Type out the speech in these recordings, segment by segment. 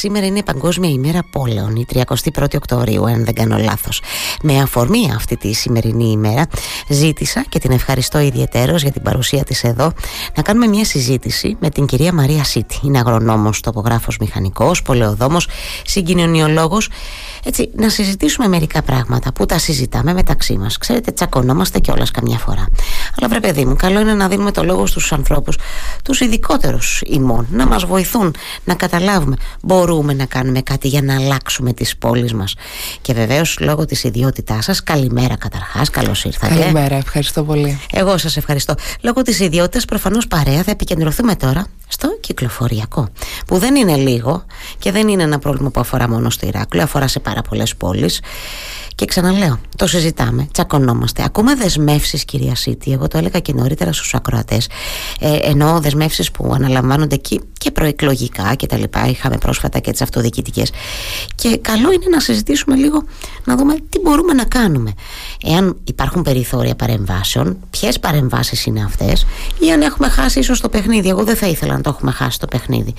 Σήμερα είναι η Παγκόσμια ημέρα πόλεων, η 31η Οκτωβρίου, αν δεν κάνω λάθος. Με αφορμή αυτή τη σημερινή ημέρα, ζήτησα και την ευχαριστώ ιδιαίτερω για την παρουσία της εδώ να κάνουμε μια συζήτηση με την κυρία Μαρία Σίτη. Είναι αγρονόμος, τοπογράφος μηχανικός, πολεοδόμος, συγκοινωνιολόγος έτσι, να συζητήσουμε μερικά πράγματα που τα συζητάμε μεταξύ μας. Ξέρετε, τσακωνόμαστε κιόλας καμιά φορά. Αλλά βρε παιδί μου, καλό είναι να δίνουμε το λόγο στους ανθρώπους, τους ειδικότερους ημών, να μας βοηθούν να καταλάβουμε. Μπορούμε να κάνουμε κάτι για να αλλάξουμε τις πόλεις μας. Και βεβαίως, λόγω της ιδιότητάς σας, καλημέρα καταρχάς, καλώς ήρθατε. Καλημέρα, ευχαριστώ πολύ. Εγώ σας ευχαριστώ. Λόγω της ιδιότητας, προφανώς παρέα θα επικεντρωθούμε τώρα στο κυκλοφοριακό. Που δεν είναι λίγο και δεν είναι ένα πρόβλημα που αφορά μόνο στο Ηράκλειο, αφορά σε πάρα πολλές πόλεις. Και ξαναλέω, το συζητάμε, τσακωνόμαστε. Ακούμε δεσμεύσεις, κυρία Σίτη. Εγώ το έλεγα και νωρίτερα στους ακροατές. Ε, ενώ δεσμεύσεις που αναλαμβάνονται εκεί και προεκλογικά και τα λοιπά. Είχαμε πρόσφατα και τις αυτοδιοικητικές. Και καλό είναι να συζητήσουμε λίγο, να δούμε τι μπορούμε να κάνουμε. Εάν υπάρχουν περιθώρια παρεμβάσεων, ποιες παρεμβάσεις είναι αυτές, ή αν έχουμε χάσει ίσως το παιχνίδι. Εγώ δεν θα ήθελα να το έχουμε χάσει το παιχνίδι.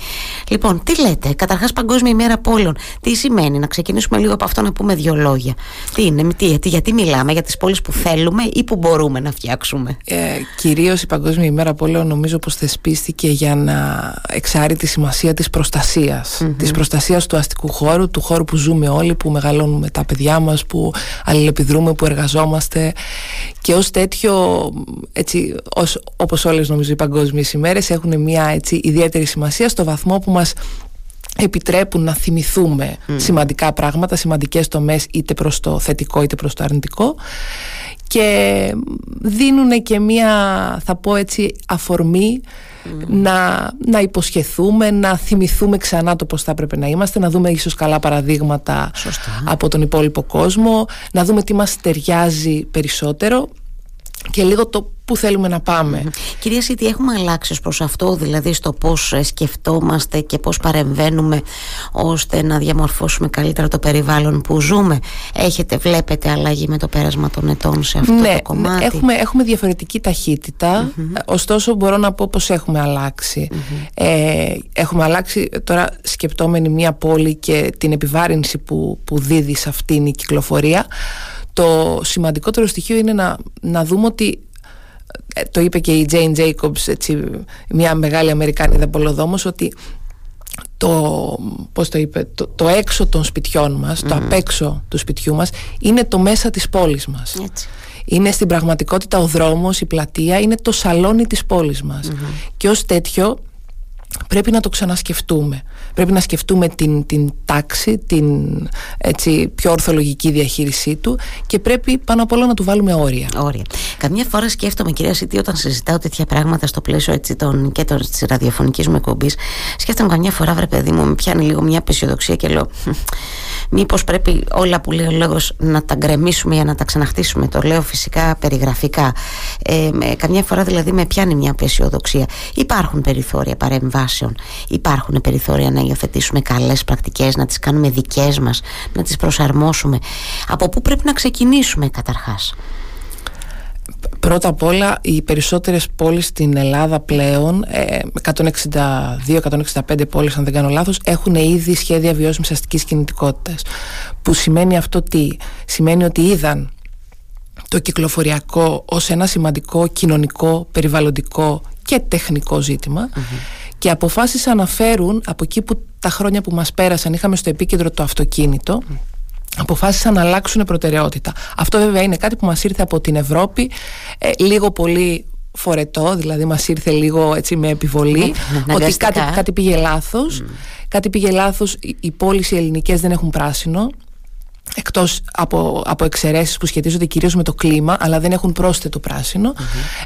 Λοιπόν, τι λέτε, καταρχάς Παγκόσμια ημέρα πόλεων. Τι σημαίνει, να ξεκινήσουμε λίγο από αυτό να πούμε δύο λόγια. Τι είναι, τι, γιατί, γιατί μιλάμε για τις πόλεις που θέλουμε ή που μπορούμε να φτιάξουμε; Ε, κυρίως η Παγκόσμια ημέρα πόλεων νομίζω πως θεσπίστηκε για να εξάρει τη σημασία της προστασίας. Mm-hmm. Της προστασίας του αστικού χώρου, του χώρου που ζούμε όλοι, που μεγαλώνουμε τα παιδιά μας, που αλληλεπιδρούμε, που εργαζόμαστε. Και ως τέτοιο, έτσι, ως, όπως όλες νομίζω οι παγκόσμιες ημέρες, έχουν μια έτσι, ιδιαίτερη σημασία στο βαθμό που μας επιτρέπουν να θυμηθούμε σημαντικά πράγματα, σημαντικές τομές είτε προς το θετικό είτε προς το αρνητικό. Και δίνουν και μία θα πω έτσι αφορμή να, να υποσχεθούμε, να θυμηθούμε ξανά το πώς θα έπρεπε να είμαστε, να δούμε ίσως καλά παραδείγματα από τον υπόλοιπο κόσμο, να δούμε τι μας ταιριάζει περισσότερο και λίγο το πού θέλουμε να πάμε. Κυρία Σίτη, έχουμε αλλάξει προς αυτό, δηλαδή στο πώς ε, σκεφτόμαστε και πώς παρεμβαίνουμε ώστε να διαμορφώσουμε καλύτερα το περιβάλλον που ζούμε. Έχετε, βλέπετε αλλαγή με το πέρασμα των ετών σε αυτό ναι, το κομμάτι; Έχουμε, έχουμε διαφορετική ωστόσο μπορώ να πω πως έχουμε Ε, έχουμε αλλάξει τώρα σκεπτόμενοι μια πόλη και την επιβάρυνση που, που δίδει σε αυτήν η κυκλοφορία το σημαντικότερο στοιχείο είναι να, να δούμε ότι ε, το είπε και η Jane Jacobs έτσι, μια μεγάλη Αμερικάνιδα πολοδόμος ότι το, πώς το, είπε, το, το έξω των σπιτιών μας, το απ' έξω του σπιτιού μας είναι το μέσα της πόλης μας. Είναι στην πραγματικότητα ο δρόμος, η πλατεία είναι το σαλόνι της πόλης μας. Και ως τέτοιο πρέπει να το ξανασκεφτούμε. Πρέπει να σκεφτούμε την, την τάξη, την έτσι, πιο ορθολογική διαχείρισή του και πρέπει πάνω απ' όλα να του βάλουμε όρια. Όρια. Καμιά φορά σκέφτομαι, κυρία Σιτή, όταν συζητάω τέτοια πράγματα στο πλαίσιο έτσι, των, και της ραδιοφωνικής μου εκπομπής, σκέφτομαι καμιά φορά, βρε παιδί μου, με πιάνει λίγο μια απεσιοδοξία και λέω, μήπως πρέπει όλα που λέει ο λόγος να τα γκρεμίσουμε για να τα ξαναχτίσουμε. Το λέω φυσικά περιγραφικά. Ε, καμιά φορά δηλαδή με πιάνει μια απεσιοδοξία. Υπάρχουν περιθώρια παρεμβάσεων Υπάρχουν περιθώρια να υιοθετήσουμε καλές πρακτικές, να τις κάνουμε δικές μας, να τις προσαρμόσουμε. Από πού πρέπει να ξεκινήσουμε καταρχάς; Πρώτα απ' όλα οι περισσότερες πόλεις στην Ελλάδα πλέον 162-165 ε, πόλεις αν δεν κάνω λάθος έχουν ήδη σχέδια βιώσιμης αστικής κινητικότητας που σημαίνει αυτό τι; Σημαίνει ότι είδαν το κυκλοφοριακό ως ένα σημαντικό κοινωνικό, περιβαλλοντικό και τεχνικό και αποφάσισαν να φέρουν από εκεί που τα χρόνια που μας πέρασαν είχαμε στο επίκεντρο το αυτοκίνητο αποφάσισαν να αλλάξουν προτεραιότητα. Αυτό βέβαια είναι κάτι που μας ήρθε από την Ευρώπη ε, λίγο πολύ φορετό, δηλαδή μας ήρθε λίγο έτσι με επιβολή ότι κάτι, κάτι πήγε λάθος κάτι πήγε λάθος, οι πόλεις οι ελληνικές δεν έχουν πράσινο εκτός από, από εξαιρέσεις που σχετίζονται κυρίως με το κλίμα αλλά δεν έχουν πρόσθετο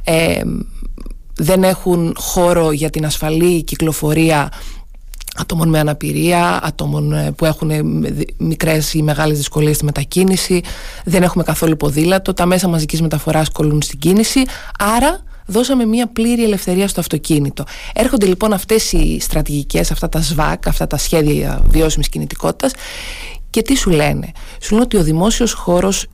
ε, δεν έχουν χώρο για την ασφαλή κυκλοφορία ατόμων με αναπηρία, ατόμων ε, που έχουν ε, μικρές ή μεγάλες δυσκολίες στη μετακίνηση, δεν έχουμε καθόλου ποδήλατο, τα μέσα μαζικής μεταφοράς κολλούν στην κίνηση, άρα δώσαμε μια πλήρη ελευθερία στο αυτοκίνητο. Έρχονται λοιπόν αυτές οι στρατηγικές, αυτά τα ΣΒΑΚ, αυτά τα σχέδια βιώσιμης κινητικότητας και τι σου λένε; Σου λένε ότι ο δημόσιος χώρος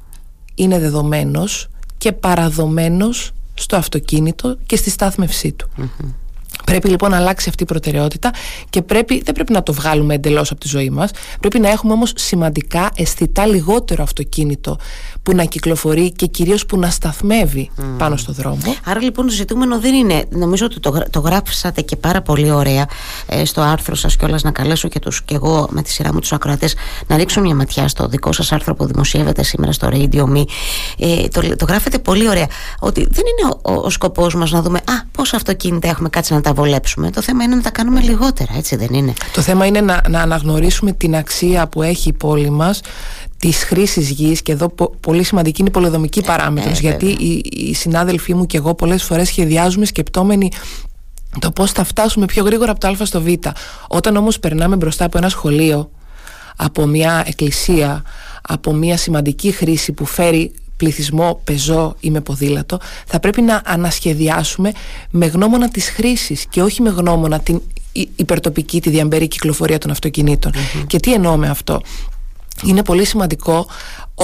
είναι δεδομένος και παραδομένος στο αυτοκίνητο και στη στάθμευσή του. Πρέπει λοιπόν να αλλάξει αυτή η προτεραιότητα και πρέπει, δεν πρέπει να το βγάλουμε εντελώς από τη ζωή μας. Πρέπει να έχουμε όμως σημαντικά αισθητά λιγότερο αυτοκίνητο που να κυκλοφορεί και κυρίως που να σταθμεύει πάνω στο δρόμο. Άρα λοιπόν το ζητούμενο δεν είναι, νομίζω ότι το, το γράψατε και πάρα πολύ ωραία ε, στο άρθρο σας κιόλας να καλέσω και, τους, και εγώ με τη σειρά μου τους ακροατές να ρίξουν μια ματιά στο δικό σας άρθρο που δημοσιεύεται σήμερα στο Radio Me. Ε, το, το γράφετε πολύ ωραία ότι δεν είναι ο, ο, ο σκοπός μας να δούμε α, πόσα αυτοκίνητα έχουμε κάτσει να τα βολέψουμε. Το θέμα είναι να τα κάνουμε λιγότερα, έτσι δεν είναι; Το θέμα είναι να, να αναγνωρίσουμε την αξία που έχει η πόλη μας της χρήσης γης, και εδώ πολύ σημαντική είναι η πολεοδομική ε, παράμετρος. Ε, γιατί οι, οι συνάδελφοί μου και εγώ πολλές φορές σχεδιάζουμε σκεπτόμενοι το πώς θα φτάσουμε πιο γρήγορα από το Α στο Β. Όταν όμως περνάμε μπροστά από ένα σχολείο, από μια εκκλησία, από μια σημαντική χρήση που φέρει πληθυσμό πεζό ή με ποδήλατο, θα πρέπει να ανασχεδιάσουμε με γνώμονα της χρήσης και όχι με γνώμονα την υπερτοπική, τη διαμπέρη κυκλοφορία των αυτοκινητων Και τι εννοώ με αυτό; Είναι πολύ σημαντικό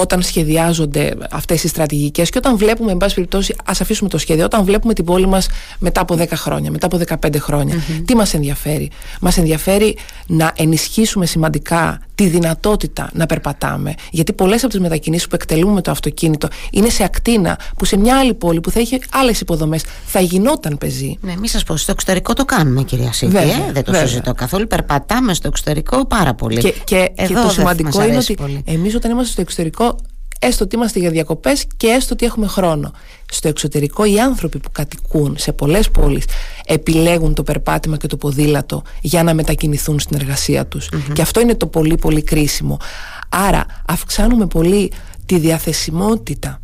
όταν σχεδιάζονται αυτές οι στρατηγικές και όταν βλέπουμε, εν πάση περιπτώσει, ας αφήσουμε το σχέδιο, όταν βλέπουμε την πόλη μας μετά από 10 χρόνια, μετά από 15 χρονια τι μας ενδιαφέρει; Μας ενδιαφέρει να ενισχύσουμε σημαντικά τη δυνατότητα να περπατάμε. Γιατί πολλές από τις μετακινήσεις που εκτελούμε με το αυτοκίνητο είναι σε ακτίνα που σε μια άλλη πόλη που θα είχε άλλες υποδομές θα γινόταν πεζή. Ναι, μη σας πω, στο εξωτερικό το κάνουμε, κυρία Σίγκη. Ε; Δεν το βέβαια. συζητώ καθόλου. Περπατάμε στο εξωτερικό πάρα πολύ. Και, και, και το σημαντικό είναι ότι εμείς όταν είμαστε στο εξωτερικό έστω ότι είμαστε για διακοπές και έστω ότι έχουμε χρόνο. Στο εξωτερικό οι άνθρωποι που κατοικούν σε πολλές πόλεις επιλέγουν το περπάτημα και το ποδήλατο για να μετακινηθούν στην εργασία τους. Και αυτό είναι το πολύ πολύ κρίσιμο. Άρα αυξάνουμε πολύ τη διαθεσιμότητα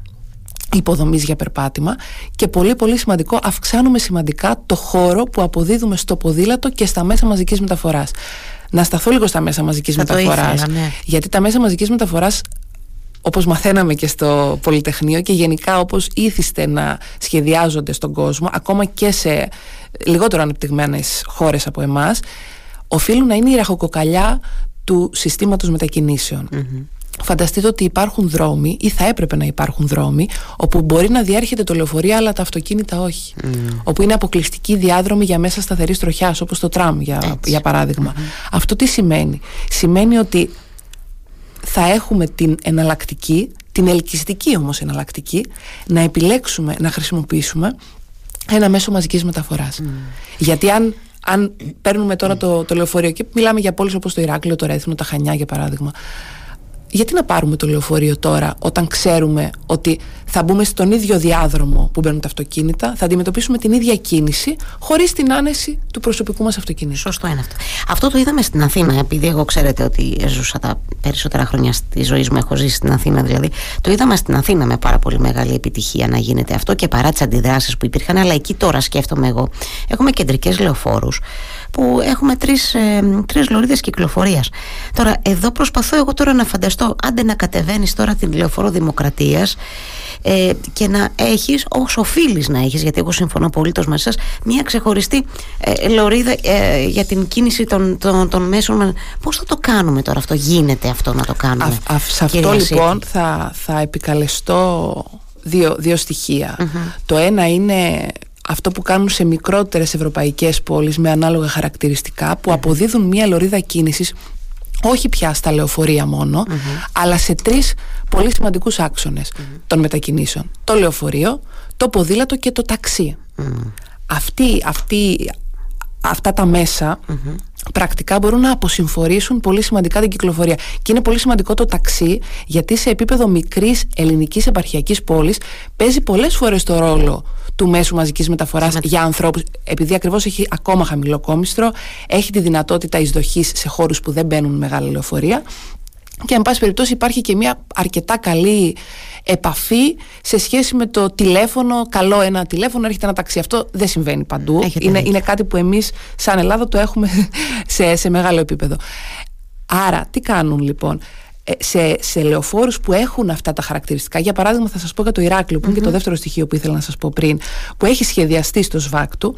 υποδομής για περπάτημα και πολύ πολύ σημαντικό αυξάνουμε σημαντικά το χώρο που αποδίδουμε στο ποδήλατο και στα μέσα μαζικής μεταφοράς. Να σταθώ λίγο στα μέσα μαζικής μεταφοράς ναι. γιατί τα μέσα μαζικής μεταφοράς όπως μαθαίναμε και στο Πολυτεχνείο και γενικά όπως ήθιστε να σχεδιάζονται στον κόσμο ακόμα και σε λιγότερο ανεπτυγμένες χώρες από εμάς οφείλουν να είναι η ραχοκοκαλιά του συστήματος Φανταστείτε ότι υπάρχουν δρόμοι ή θα έπρεπε να υπάρχουν δρόμοι όπου μπορεί να διέρχεται το λεωφορείο αλλά τα αυτοκίνητα όχι. Όπου είναι αποκλειστική διάδρομη για μέσα σταθερής τροχιάς, όπως το τραμ για, για παραδειγμα Αυτό τι σημαίνει; Σημαίνει ότι θα έχουμε την εναλλακτική, την ελκυστική όμως εναλλακτική, να επιλέξουμε να χρησιμοποιήσουμε ένα μέσο μαζικής μεταφοράς. Γιατί αν, αν παίρνουμε τώρα το, το λεωφορείο και μιλάμε για πόλεις όπως το Ηράκλειο, το Ρέθινο, τα Χανιά για παράδειγμα, γιατί να πάρουμε το λεωφορείο τώρα όταν ξέρουμε ότι θα μπούμε στον ίδιο διάδρομο που μπαίνουν τα αυτοκίνητα, θα αντιμετωπίσουμε την ίδια κίνηση χωρίς την άνεση του προσωπικού μας αυτοκίνητου. Σωστό είναι αυτό. Αυτό το είδαμε στην Αθήνα, επειδή εγώ ξέρετε ότι ζούσα τα περισσότερα χρόνια τη ζωή μου, έχω ζήσει στην Αθήνα δηλαδή. Το είδαμε στην Αθήνα με πάρα πολύ μεγάλη επιτυχία να γίνεται αυτό και παρά τις αντιδράσεις που υπήρχαν, αλλά εκεί τώρα σκέφτομαι εγώ. Έχουμε κεντρικές λεωφόρους που έχουμε τρεις, ε, τρεις λωρίδες κυκλοφορίας. Τώρα εδώ προσπαθώ εγώ τώρα να φανταστώ άντε να κατεβαίνεις τώρα την λεωφόρο δημοκρατίας ε, και να έχεις όσο οφείλεις να έχεις γιατί εγώ συμφωνώ πολύ μαζί σας μια ξεχωριστή ε, λωρίδα ε, για την κίνηση των, των, των μέσων. Πώς θα το κάνουμε τώρα αυτό γίνεται αυτό να το κάνουμε α, σε αυτό λοιπόν θα, θα επικαλεστώ δύο, δύο το ένα είναι αυτό που κάνουν σε μικρότερες ευρωπαϊκές πόλεις με ανάλογα χαρακτηριστικά που αποδίδουν μια λωρίδα κίνησης όχι πια στα λεωφορεία αλλά σε τρεις πολύ σημαντικούς των μετακινήσεων. Το λεωφορείο, το ποδήλατο και το ταξί. Αυτή, αυτή, αυτά τα μέσα πρακτικά μπορούν να αποσυμφορήσουν πολύ σημαντικά την κυκλοφορία. Και είναι πολύ σημαντικό το ταξί, γιατί σε επίπεδο μικρής ελληνικής επαρχιακής πόλης παίζει πολλές φορές το ρόλο του μέσου μαζικής μεταφοράς για ανθρώπους, επειδή ακριβώς έχει ακόμα χαμηλό κόμιστρο, έχει τη δυνατότητα εισδοχής σε χώρους που δεν μπαίνουν μεγάλα λεωφορεία και εν πάση περιπτώσει υπάρχει και μια αρκετά καλή επαφή σε σχέση με το τηλέφωνο, καλό ένα τηλέφωνο, έρχεται ένα ταξί. Αυτό δεν συμβαίνει παντού. Είναι, είναι κάτι που εμείς σαν Ελλάδα το έχουμε σε, σε μεγάλο επίπεδο. Άρα, τι κάνουν λοιπόν; Ε, σε, σε λεωφόρους που έχουν αυτά τα χαρακτηριστικά. Για παράδειγμα, θα σας πω για το Ηράκλειο, που είναι και το δεύτερο στοιχείο που ήθελα να σας πω πριν, που έχει σχεδιαστεί στο ΣΒΑΚ του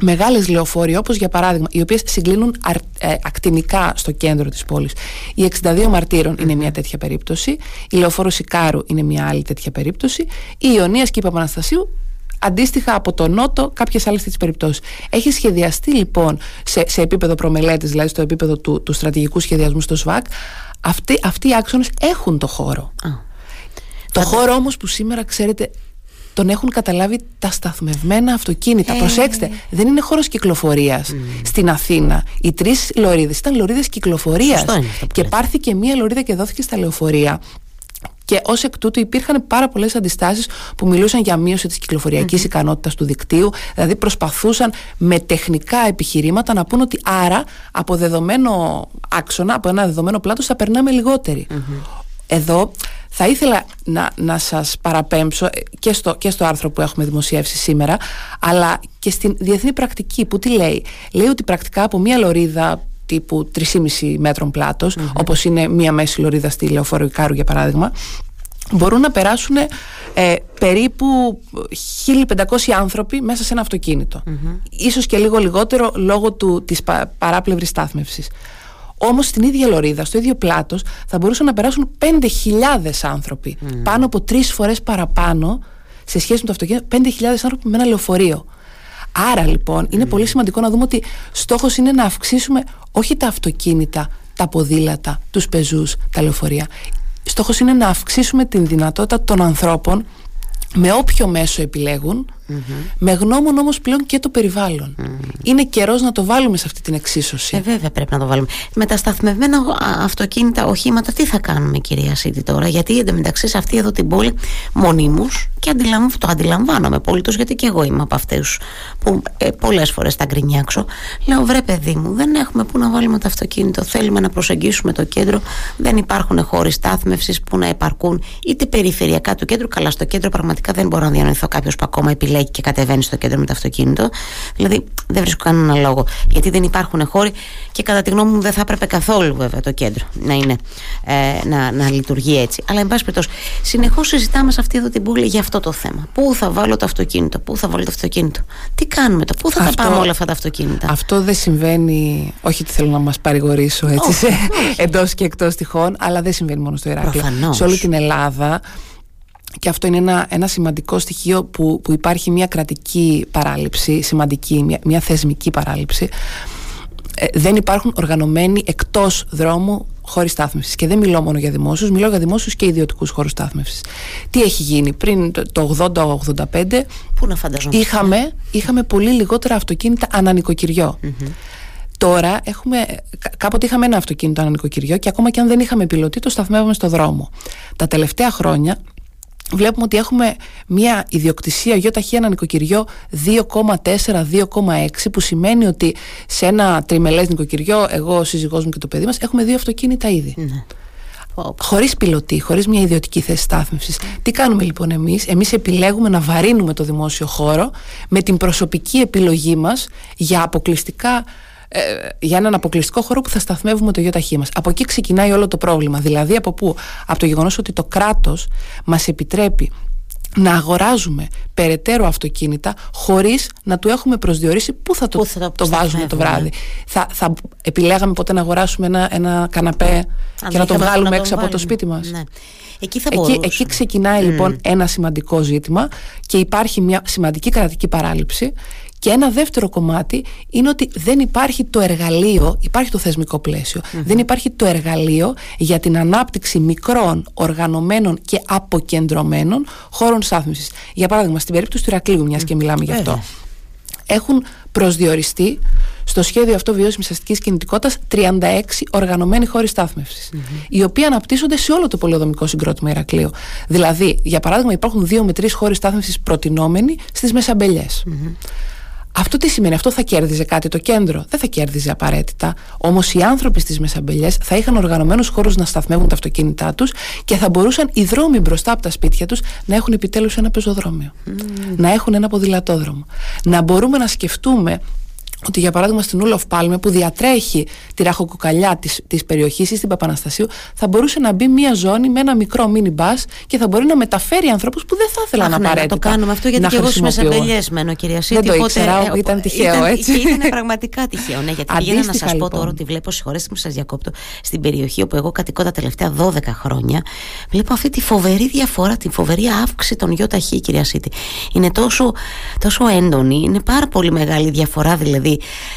μεγάλες λεωφόροι όπως για παράδειγμα οι οποίες συγκλίνουν ε, ακτινικά στο κέντρο της πόλης η 62 Μαρτύρων είναι μια τέτοια περίπτωση η λεωφόρος Σικάρου είναι μια άλλη τέτοια περίπτωση η Ιωνίας και η Παπαναστασίου Αντίστοιχα από το Νότο, κάποιες άλλες τέτοιες περιπτώσεις. Έχει σχεδιαστεί λοιπόν σε, σε επίπεδο προμελέτης, δηλαδή στο επίπεδο του, του στρατηγικού σχεδιασμού στο ΣΒΑΚ, αυτοί, αυτοί οι άξονες έχουν το χώρο. Το χώρο όμως που σήμερα, ξέρετε, τον έχουν καταλάβει τα σταθμευμένα αυτοκίνητα. Ε. Προσέξτε, δεν είναι χώρος κυκλοφορίας στην Αθήνα. Οι τρεις λωρίδες ήταν λωρίδες κυκλοφορίας. Και πάρθηκε μία λωρίδα και δόθηκε στα λεωφορεία. Και ως εκ τούτου υπήρχαν πάρα πολλές αντιστάσεις που μιλούσαν για μείωση της κυκλοφοριακής mm-hmm. ικανότητας του δικτύου. Δηλαδή προσπαθούσαν με τεχνικά επιχειρήματα να πούν ότι άρα από δεδομένο άξονα, από ένα δεδομένο πλάτος θα περνάμε Εδώ θα ήθελα να, να σας παραπέμψω ε, και στο, και στο άρθρο που έχουμε δημοσιεύσει σήμερα αλλά και στην διεθνή πρακτική που τι λέει. Λέει ότι πρακτικά από μια λωρίδα τύπου 3,5 μέτρων πλάτος mm-hmm. όπως είναι μια μέση λωρίδα στη Λεωφόρο Ικάρου για παράδειγμα μπορούν να περάσουν ε, περίπου 1500 άνθρωποι μέσα σε ένα αυτοκίνητο. Ίσως και λίγο λιγότερο λόγω του, της πα, παράπλευρης στάθμευσης. Όμως στην ίδια λωρίδα, στο ίδιο πλάτος, θα μπορούσαν να περάσουν 5.000 άνθρωποι. Πάνω από τρεις φορές παραπάνω σε σχέση με το αυτοκίνητο, 5.000 άνθρωποι με ένα λεωφορείο. Άρα λοιπόν είναι πολύ σημαντικό να δούμε ότι στόχος είναι να αυξήσουμε όχι τα αυτοκίνητα, τα ποδήλατα, τους πεζούς, τα λεωφορεία. Στόχος είναι να αυξήσουμε την δυνατότητα των ανθρώπων με όποιο μέσο επιλέγουν με γνώμον όμως πλέον και το περιβαλλον Είναι καιρός να το βάλουμε σε αυτή την εξίσωση. Ε, βέβαια πρέπει να το βάλουμε. Με τα σταθμευμένα αυτοκίνητα, οχήματα, τι θα κάνουμε κυρία Σίτη τώρα, γιατί εντωμεταξύ σε αυτή εδώ την πόλη μονίμους και αντιλαμβ, το αντιλαμβάνομαι πολύ τους γιατί και εγώ είμαι από αυτούς που ε, πολλές φορές τα γκρινιάξω. Λέω βρε παιδί μου, δεν έχουμε πού να βάλουμε το αυτοκίνητο, θέλουμε να προσεγγίσουμε το κέντρο, δεν υπάρχουν χώροι στάθμευσης που να επαρκούν είτε περιφερειακά του κέντρου, καλά στο κέντρο πραγματικά δεν μπορώ να διανοηθώ κάποιος που ακόμα επιλέγει και κατεβαίνει στο κέντρο με το αυτοκίνητο. Δηλαδή δεν βρίσκω κανένα λόγο. Γιατί δεν υπάρχουν χώροι και κατά τη γνώμη μου δεν θα έπρεπε καθόλου βέβαια το κέντρο να, είναι, ε, να, να λειτουργεί έτσι. Αλλά εν πάση περιπτώσει, συνεχώς συζητάμε σε αυτή εδώ την πόλη για αυτό το θέμα. Πού θα βάλω το αυτοκίνητο, πού θα βάλω το αυτοκίνητο, τι κάνουμε το, πού θα αυτό, τα πάμε όλα αυτά τα αυτοκίνητα; Αυτό δεν συμβαίνει, όχι ότι θέλω να μας παρηγορήσω έτσι, εντός και εκτός τυχών, αλλά δεν συμβαίνει μόνο στο Ηράκλειο. Σε όλη την Ελλάδα και αυτό είναι ένα, ένα σημαντικό στοιχείο που, που υπάρχει μια κρατική παράληψη, σημαντική, μια, μια θεσμική παράληψη. Ε, δεν υπάρχουν οργανωμένοι εκτός δρόμου χώροι στάθμευσης. Και δεν μιλώ μόνο για δημόσιους, μιλώ για δημόσιους και ιδιωτικούς χώρους στάθμευσης. Τι έχει γίνει πριν το 80-85, Πού να είχαμε, είχαμε πολύ λιγότερα αυτοκίνητα ανά Τώρα έχουμε, κάποτε είχαμε ένα αυτοκίνητο ανά νοικοκυριό και ακόμα και αν δεν είχαμε πιλωτή το σταθμεύαμε στο δρόμο. Τα τελευταία χρόνια βλέπουμε ότι έχουμε μια ιδιοκτησία γιοταχή ένα νοικοκυριό 2,4-2,6 που σημαίνει ότι σε ένα τριμελές νοικοκυριό εγώ, ο σύζυγός μου και το παιδί μας έχουμε δύο αυτοκίνητα ήδη. Ναι. Χωρίς πιλωτή, χωρίς μια ιδιωτική θέση στάθμευσης. Τι κάνουμε λοιπόν εμείς, εμείς επιλέγουμε να βαρύνουμε το δημόσιο χώρο με την προσωπική επιλογή μας για αποκλειστικά ε, για έναν αποκλειστικό χώρο που θα σταθμεύουμε το ΙΟΤΑΧΗ μας. Από εκεί ξεκινάει όλο το πρόβλημα. Δηλαδή από πού; Από το γεγονός ότι το κράτος μας επιτρέπει να αγοράζουμε περαιτέρω αυτοκίνητα χωρίς να του έχουμε προσδιορίσει πού θα το, θα το, βάζουμε το βράδυ. Θα, θα επιλέγαμε ποτέ να αγοράσουμε ένα, ένα καναπέ και να το βγάλουμε έξω από το σπίτι μας. Ναι. Εκεί, θα εκεί, εκεί ξεκινάει λοιπόν ένα σημαντικό ζήτημα και υπάρχει μια σημαντική κρατική παράληψη και ένα δεύτερο κομμάτι είναι ότι δεν υπάρχει το εργαλείο, υπάρχει το θεσμικό δεν υπάρχει το εργαλείο για την ανάπτυξη μικρών, οργανωμένων και αποκεντρωμένων χώρων στάθμισης. Για παράδειγμα, στην περίπτωση του Ηρακλείου, μιας και μιλάμε γι' αυτό, έχουν προσδιοριστεί στο σχέδιο αυτό βιώσιμης αστικής κινητικότητας 36 οργανωμένοι χώροι οι οποίοι αναπτύσσονται σε όλο το πολεοδομικό συγκρότημα Ηρακλείου. Δηλαδή, για παράδειγμα, υπάρχουν δύο με τρεις χώροι στάθμευσης προτινόμενοι στις μεσαμπελιές. Αυτό τι σημαίνει, αυτό θα κέρδιζε κάτι το κέντρο. Δεν θα κέρδιζε απαραίτητα. Όμως οι άνθρωποι στις Μεσαμπελιές θα είχαν οργανωμένους χώρους να σταθμεύουν τα αυτοκίνητά τους και θα μπορούσαν οι δρόμοι μπροστά από τα σπίτια τους να έχουν επιτέλους ένα πεζοδρόμιο. Να έχουν ένα ποδηλατόδρομο. Να μπορούμε να σκεφτούμε ότι για παράδειγμα στην Ούλοφ Πάλμε που διατρέχει τη ραχοκοκαλιά της, της περιοχής ή στην Παπαναστασίου θα μπορούσε να μπει μια ζώνη με ένα μικρό μίνι μπας και θα μπορεί να μεταφέρει ανθρώπους που δεν θα ήθελαν Αχ, ναι, απαραίτητα να το κάνουμε αυτό γιατί και εγώ στις Μεσαμπελιές μένω κυρία Σίτη. Δεν το ήξερα, ε, ήταν τυχαίο ήταν, έτσι. Ήταν πραγματικά τυχαίο, ναι, γιατί πήγαινα να σας Αντίστοιχα, πω λοιπόν. τώρα ότι βλέπω, συγχωρέστε μου σας διακόπτω, στην περιοχή όπου εγώ κατοικώ τα τελευταία 12 χρόνια, βλέπω αυτή τη φοβερή διαφορά, τη φοβερή αύξηση των ΙΧ κυρία Σίτη. Είναι τόσο, τόσο έντονη, είναι πάρα πολύ μεγάλη διαφορά δηλαδή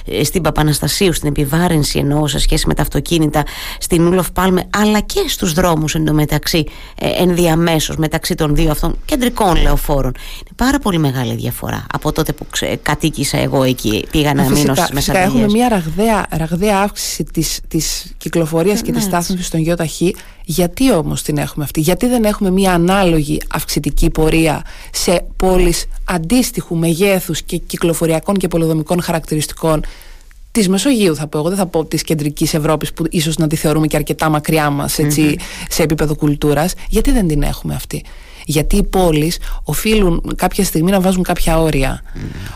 ε, στην Παπαναστασίου, στην επιβάρυνση εννοώ σε σχέση με τα αυτοκίνητα, στην Ούλοφ Πάλμε, αλλά και στους δρόμους εντωμεταξύ, ε, ενδιαμέσως μεταξύ των δύο αυτών κεντρικών λεωφόρων. Είναι πάρα πολύ μεγάλη διαφορά από τότε που ξε, κατοίκησα εγώ εκεί, πήγα να μείνω Φυσικά, στις φυσικά Μεσαμπελιές. έχουμε μια ραγδαία, ραγδαία αύξηση της, της κυκλοφορίας και Ναι, της έτσι. στάθμευσης των ΙΟΤΑΧΗ γιατί όμως την έχουμε αυτή; Γιατί δεν έχουμε μια ανάλογη αυξητική πορεία σε πόλεις αντίστοιχου μεγέθους και κυκλοφοριακών και πολυδομικών χαρακτηριστικών Της Μεσογείου θα πω εγώ, δεν θα πω της κεντρικής Ευρώπης που ίσως να τη θεωρούμε και αρκετά μακριά μας σε επίπεδο κουλτούρας. Γιατί δεν την έχουμε αυτή; Γιατί οι πόλεις οφείλουν κάποια στιγμή να βάζουν κάποια όρια.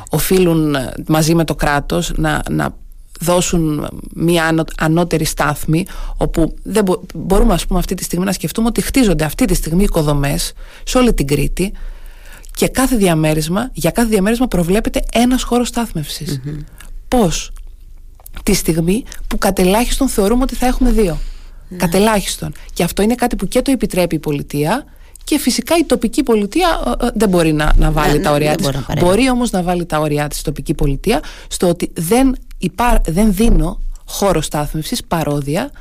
Οφείλουν ε, μαζί με το κράτος να, να δώσουν μια ανω- ανώτερη στάθμη όπου δεν μπο- μπορούμε ας πούμε αυτή τη στιγμή να σκεφτούμε ότι χτίζονται αυτή τη στιγμή οικοδομές σε όλη την Κρήτη και κάθε διαμέρισμα, για κάθε διαμέρισμα προβλέπεται ένας χώρος στάθμευσης. Πώς; Τη στιγμή που κατελάχιστον θεωρούμε ότι θα έχουμε δύο. Κατελάχιστον. Και αυτό είναι κάτι που και το επιτρέπει η πολιτεία και φυσικά η τοπική πολιτεία ε, ε, δεν μπορεί να, να βάλει Ναι, τα ναι, όρια δεν της. μπορεί να παρέμβει. Μπορεί όμως να βάλει τα όρια της η τοπική πολιτεία στο ότι δεν, υπά, δεν δίνω χώρο στάθμευσης, παρόδια,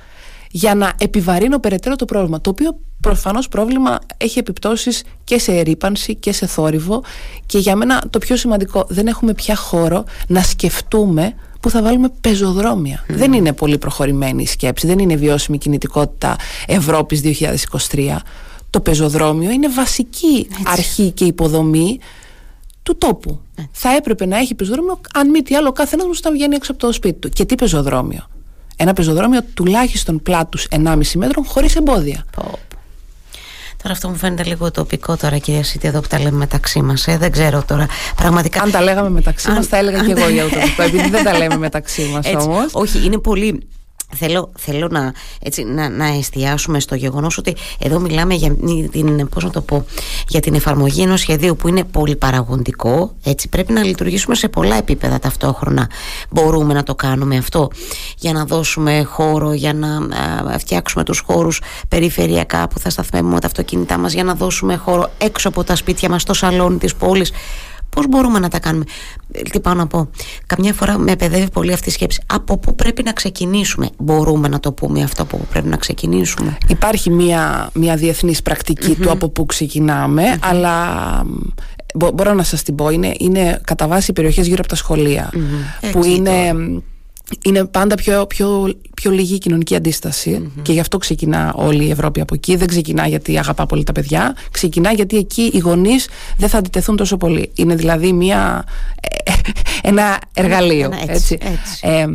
για να επιβαρύνω περαιτέρω το πρόβλημα. Το οποίο προφανώς πρόβλημα έχει επιπτώσεις και σε ρήπανση και σε θόρυβο και για μένα το πιο σημαντικό δεν έχουμε πια χώρο να σκεφτούμε που θα βάλουμε πεζοδρόμια. Δεν είναι πολύ προχωρημένη η σκέψη, δεν είναι βιώσιμη κινητικότητα Ευρώπης 2023. Το πεζοδρόμιο είναι βασική αρχή και υποδομή του τόπου. Θα έπρεπε να έχει πεζοδρόμιο, αν μη τι άλλο, ο καθένας μα όταν βγαίνει έξω από το σπίτι του. Και τι πεζοδρόμιο; Ένα πεζοδρόμιο τουλάχιστον πλάτους 1,5 μέτρων χωρίς εμπόδια. Πω, πω. Τώρα αυτό μου φαίνεται λίγο τοπικό τώρα κυρία Σίτη εδώ που τα λέμε μεταξύ μας ε, δεν ξέρω τώρα πραγματικά Αν τα λέγαμε μεταξύ Αν- μας, θα έλεγα αν και τα- εγώ για utopικό, επειδή δεν τα λέμε μεταξύ μας Έτσι. όμως. Όχι, είναι πολύ. Θέλω, θέλω να, έτσι, να, να εστιάσουμε στο γεγονός ότι εδώ μιλάμε για την, πώς να το πω, για την εφαρμογή ενός σχεδίου που είναι πολύ παραγωγικό έτσι πρέπει να λειτουργήσουμε σε πολλά επίπεδα ταυτόχρονα. Μπορούμε να το κάνουμε αυτό για να δώσουμε χώρο για να α, φτιάξουμε τους χώρους περιφερειακά που θα σταθμεύουμε τα αυτοκίνητά μας για να δώσουμε χώρο έξω από τα σπίτια μας στο σαλόνι της πόλης Πώς μπορούμε να τα κάνουμε, Ε, Τι πάω να πω; Καμιά φορά με παιδεύει πολύ αυτή η σκέψη. Από πού πρέπει να ξεκινήσουμε, Μπορούμε να το πούμε αυτό από πού πρέπει να ξεκινήσουμε; Υπάρχει μια, μια διεθνής πρακτική του από πού ξεκινάμε, αλλά μ, μπο- μπορώ να σας την πω, είναι, είναι κατά βάση οι περιοχές γύρω από τα σχολεία, που Έτσι είναι, μ, είναι πάντα πιο, πιο, πιο λίγη η κοινωνική αντίσταση και γι' αυτό ξεκινά όλη η Ευρώπη από εκεί. Δεν ξεκινά γιατί αγαπά πολύ τα παιδιά, ξεκινά γιατί εκεί οι γονείς δεν θα αντιτεθούν τόσο πολύ. Είναι δηλαδή μια, ε, ένα εργαλείο. Ένα έτσι, έτσι. έτσι. Ε,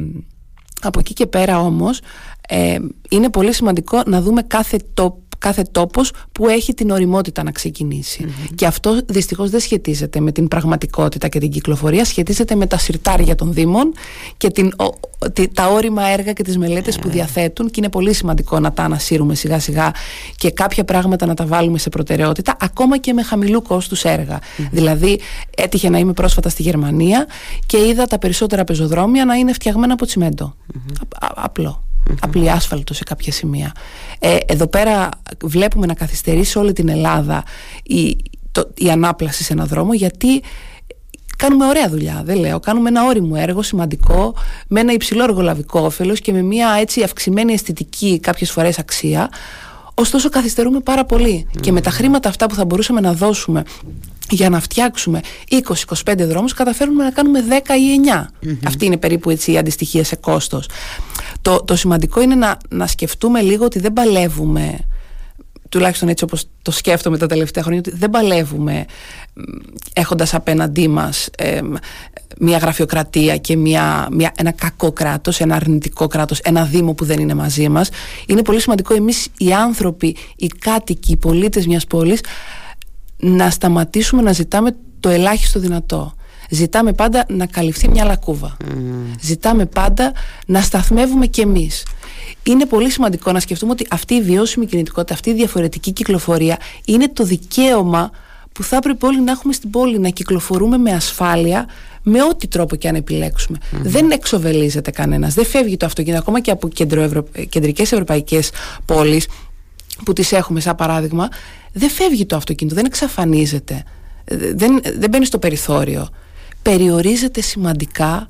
από εκεί και πέρα όμως ε, είναι πολύ σημαντικό να δούμε κάθε, τό, κάθε τόπος που έχει την οριμότητα να ξεκινήσει. Και αυτό δυστυχώς δεν σχετίζεται με την πραγματικότητα και την κυκλοφορία, σχετίζεται με τα συρτάρια των Δήμων και την, ο- ο- τη- τα όρημα έργα και τις μελέτες που διαθέτουν και είναι πολύ σημαντικό να τα ανασύρουμε σιγά σιγά και κάποια πράγματα να τα βάλουμε σε προτεραιότητα ακόμα και με χαμηλού κόστους έργα. Δηλαδή έτυχε να είμαι πρόσφατα στη Γερμανία και είδα τα περισσότερα πεζοδρόμια να είναι φτιαγμένα από τσιμέντο. Α- α- απλό. Απλή άσφαλτο σε κάποια σημεία. Ε, εδώ πέρα βλέπουμε να καθυστερεί σε όλη την Ελλάδα η, το, η ανάπλαση σε ένα δρόμο γιατί κάνουμε ωραία δουλειά, δεν λέω. Κάνουμε ένα όριμο έργο σημαντικό, με ένα υψηλό εργολαβικό όφελος και με μια έτσι αυξημένη αισθητική κάποιες φορές αξία. Ωστόσο, καθυστερούμε πάρα πολύ. Και με τα χρήματα αυτά που θα μπορούσαμε να δώσουμε για να φτιάξουμε 20-25 δρόμους καταφέρνουμε να κάνουμε 10 ή 9. Αυτή είναι περίπου έτσι η αντιστοιχία σε κόστος. Το, το σημαντικό είναι να, να σκεφτούμε λίγο ότι δεν παλεύουμε τουλάχιστον έτσι όπως το σκέφτομαι τα τελευταία χρόνια ότι δεν παλεύουμε μ, έχοντας απέναντί μας ε, μ, μια γραφειοκρατία και μια, μια, ένα κακό κράτος, ένα αρνητικό κράτος, ένα δήμο που δεν είναι μαζί μας. Είναι πολύ σημαντικό εμείς οι άνθρωποι, οι κάτοικοι, οι πολίτες μιας πόλης να σταματήσουμε να ζητάμε το ελάχιστο δυνατό. Ζητάμε πάντα να καλυφθεί μια λακκούβα. Ζητάμε πάντα να σταθμεύουμε κι εμείς. Είναι πολύ σημαντικό να σκεφτούμε ότι αυτή η βιώσιμη κινητικότητα, αυτή η διαφορετική κυκλοφορία είναι το δικαίωμα που θα έπρεπε όλοι να έχουμε στην πόλη, να κυκλοφορούμε με ασφάλεια, με ό,τι τρόπο και αν επιλεξουμε Δεν εξοβελίζεται κανένας, δεν φεύγει το αυτοκίνητο, ακόμα και από κεντρο κεντρικές ευρωπαϊκές πόλεις που τις έχουμε σαν παράδειγμα, δεν φεύγει το αυτοκίνητο, δεν εξαφανίζεται, δεν, δεν μπαίνει στο περιθώριο. Περιορίζεται σημαντικά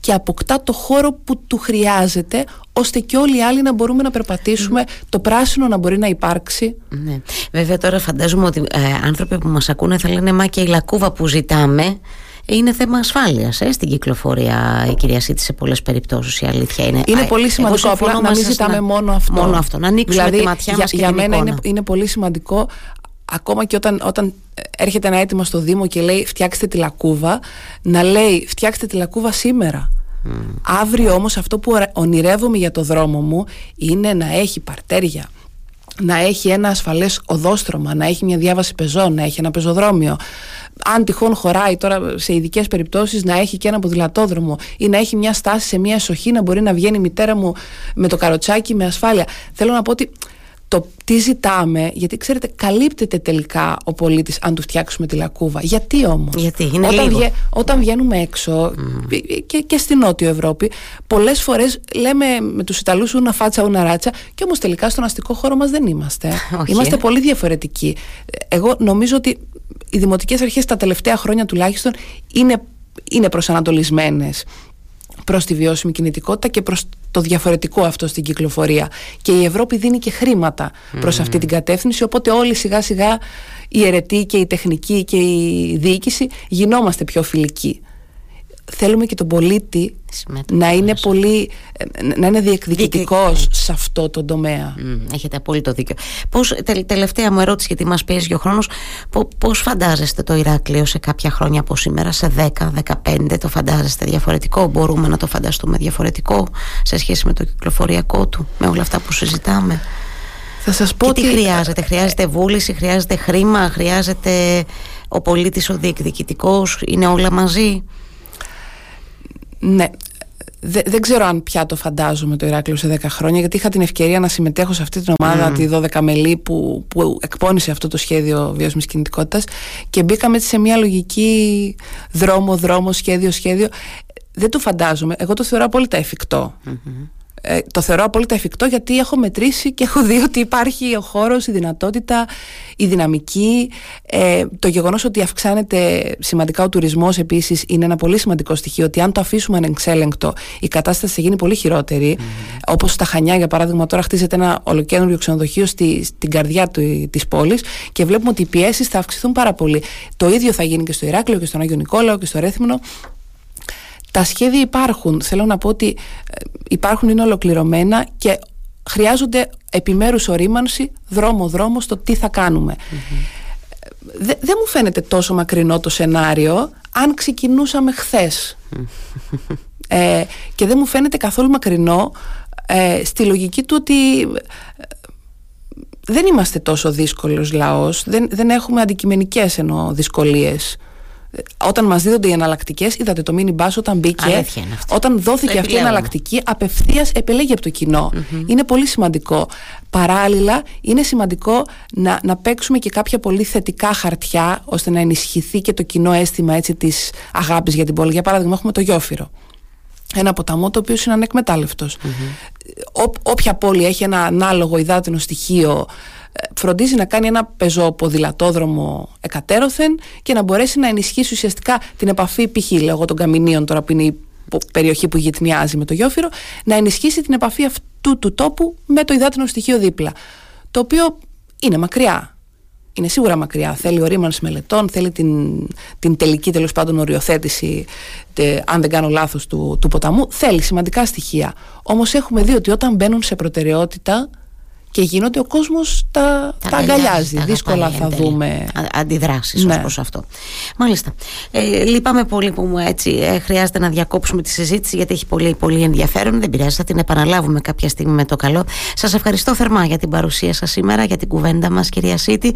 και αποκτά το χώρο που του χρειάζεται ώστε και όλοι οι άλλοι να μπορούμε να περπατήσουμε, το πράσινο να μπορεί να υπάρξει. Ναι. Βέβαια τώρα φαντάζομαι ότι ε, άνθρωποι που μας ακούνε θα λένε μα και η λακκούβα που ζητάμε είναι θέμα ασφάλειας ε, στην κυκλοφορία η κυρία Σίτη σε πολλές περιπτώσεις. Η αλήθεια είναι. Είναι πολύ σημαντικό απλά να μην ζητάμε μόνο αυτό. Μόνο αυτό. Να ανοίξουμε δηλαδή, τη ματιά μας. Για, για μένα είναι, είναι πολύ σημαντικό ακόμα και όταν, όταν έρχεται ένα αίτημα στο Δήμο και λέει φτιάξτε τη λακκούβα, να λέει φτιάξτε τη λακκούβα σήμερα. Mm. Αύριο όμως αυτό που ονειρεύομαι για το δρόμο μου είναι να έχει παρτέρια, να έχει ένα ασφαλές οδόστρωμα, να έχει μια διάβαση πεζών, να έχει ένα πεζοδρόμιο. Αν τυχόν χωράει τώρα σε ειδικές περιπτώσεις να έχει και ένα ποδηλατόδρομο ή να έχει μια στάση σε μια εσοχή να μπορεί να βγαίνει η μητέρα μου με το καροτσάκι με ασφάλεια. Θέλω να πω ότι το τι ζητάμε, γιατί ξέρετε, καλύπτεται τελικά ο πολίτης αν του φτιάξουμε τη λακκούβα. Γιατί όμως; Γιατί; Είναι όταν, λίγο. όταν βγαίνουμε έξω και, και στην Νότιο Ευρώπη, πολλές φορές λέμε με τους Ιταλούς ούνα φάτσα, ούνα ράτσα, και όμως τελικά στον αστικό χώρο μας δεν είμαστε. είμαστε πολύ διαφορετικοί. Εγώ νομίζω ότι οι δημοτικές αρχές τα τελευταία χρόνια τουλάχιστον είναι, είναι προσανατολισμένες προς τη βιώσιμη κινητικότητα και προς το διαφορετικό αυτό στην κυκλοφορία. Και η Ευρώπη δίνει και χρήματα προς αυτή την κατεύθυνση, οπότε όλοι σιγά σιγά οι αιρετοί και η τεχνική και η διοίκηση γινόμαστε πιο φιλικοί θέλουμε και τον πολίτη να είναι πολύ να είναι διεκδικητικός σε αυτό το τομέα. Έχετε απόλυτο δίκιο. Πώς, τελευταία μου ερώτηση γιατί μας πιέζει ο χρόνος πώς φαντάζεστε το Ηράκλειο σε κάποια χρόνια από σήμερα σε 10-15 το φαντάζεστε διαφορετικό μπορούμε να το φανταστούμε διαφορετικό σε σχέση με το κυκλοφοριακό του με όλα αυτά που συζητάμε; Θα σας πω και τι χρειάζεται, χρειάζεται βούληση, χρειάζεται χρήμα, χρειάζεται ο πολίτης ο διεκδικητικός, είναι όλα μαζί; Ναι. δεν ξέρω αν πια το φαντάζομαι το Ηράκλειο σε 10 χρόνια, γιατί είχα την ευκαιρία να συμμετέχω σε αυτή την ομάδα, mm. τη 12 μελή, που, που εκπώνησε αυτό το σχέδιο βιώσιμης κινητικότητας και μπήκαμε σε μια λογική δρόμο, δρόμο, σχέδιο, σχέδιο. Δεν το φαντάζομαι. Εγώ το θεωρώ απόλυτα εφικτό. Ε, το θεωρώ απόλυτα εφικτό γιατί έχω μετρήσει και έχω δει ότι υπάρχει ο χώρος, η δυνατότητα, η δυναμική. Ε, το γεγονός ότι αυξάνεται σημαντικά ο τουρισμός επίσης είναι ένα πολύ σημαντικό στοιχείο ότι αν το αφήσουμε ανεξέλεγκτο η κατάσταση θα γίνει πολύ χειρότερη. Mm. Όπως στα Χανιά για παράδειγμα τώρα χτίζεται ένα ολοκένουργιο ξενοδοχείο στη, στην καρδιά του, της πόλης και βλέπουμε ότι οι πιέσεις θα αυξηθούν πάρα πολύ. Το ίδιο θα γίνει και στο Ηράκλειο και στον Άγιο Νικόλαο και στο Ρέθυμνο τα σχέδια υπάρχουν. Θέλω να πω ότι ε, υπάρχουν, είναι ολοκληρωμένα και χρειάζονται επιμέρους ορίμανση δρόμο-δρόμο στο τι θα κάνουμε. Δεν μου φαίνεται τόσο μακρινό το σενάριο αν ξεκινούσαμε χθες. ε, και δεν μου φαίνεται καθόλου μακρινό ε, στη λογική του ότι ε, δεν είμαστε τόσο δύσκολος λαός, δεν, δεν έχουμε αντικειμενικές εννοώ δυσκολίες όταν μας δίδονται οι εναλλακτικές, είδατε το mini bus όταν μπήκε. Όταν δόθηκε αυτή η εναλλακτική, απευθείας επελέγει από το κοινο Είναι πολύ σημαντικό. Παράλληλα, είναι σημαντικό να, να παίξουμε και κάποια πολύ θετικά χαρτιά, ώστε να ενισχυθεί και το κοινό αίσθημα της αγάπης για την πόλη. Για παράδειγμα, έχουμε το Γιόφυρο. Ένα ποταμό το οποίο είναι ανεκμετάλλευτος. Όποια πόλη έχει ένα ανάλογο υδάτινο στοιχείο φροντίζει να κάνει ένα πεζοποδηλατόδρομο εκατέρωθεν και να μπορέσει να ενισχύσει ουσιαστικά την επαφή π.χ. λέγω των Καμινίων τώρα που είναι η περιοχή που γυτνιάζει με το Γιόφυρο να ενισχύσει την επαφή αυτού του τόπου με το υδάτινο στοιχείο δίπλα το οποίο είναι μακριά είναι σίγουρα μακριά. Θέλει ορίμανση μελετών, θέλει την, την τελική τέλος πάντων οριοθέτηση, αν δεν κάνω λάθος, του, του ποταμού. Θέλει σημαντικά στοιχεία. Όμως έχουμε δει ότι όταν μπαίνουν σε προτεραιότητα, και γίνονται, ο κόσμος τα, τα, αγκαλιάζει. Δύσκολα θα δούμε αντιδράσεις ναι. προς αυτό. Μάλιστα. Ε, λυπάμαι πολύ που μου έτσι ε, χρειάζεται να διακόψουμε τη συζήτηση γιατί έχει πολύ, πολύ ενδιαφέρον. Δεν πειράζει, θα την επαναλάβουμε κάποια στιγμή με το καλό. Σας ευχαριστώ θερμά για την παρουσία σας σήμερα, για την κουβέντα μας κυρία Σίτη.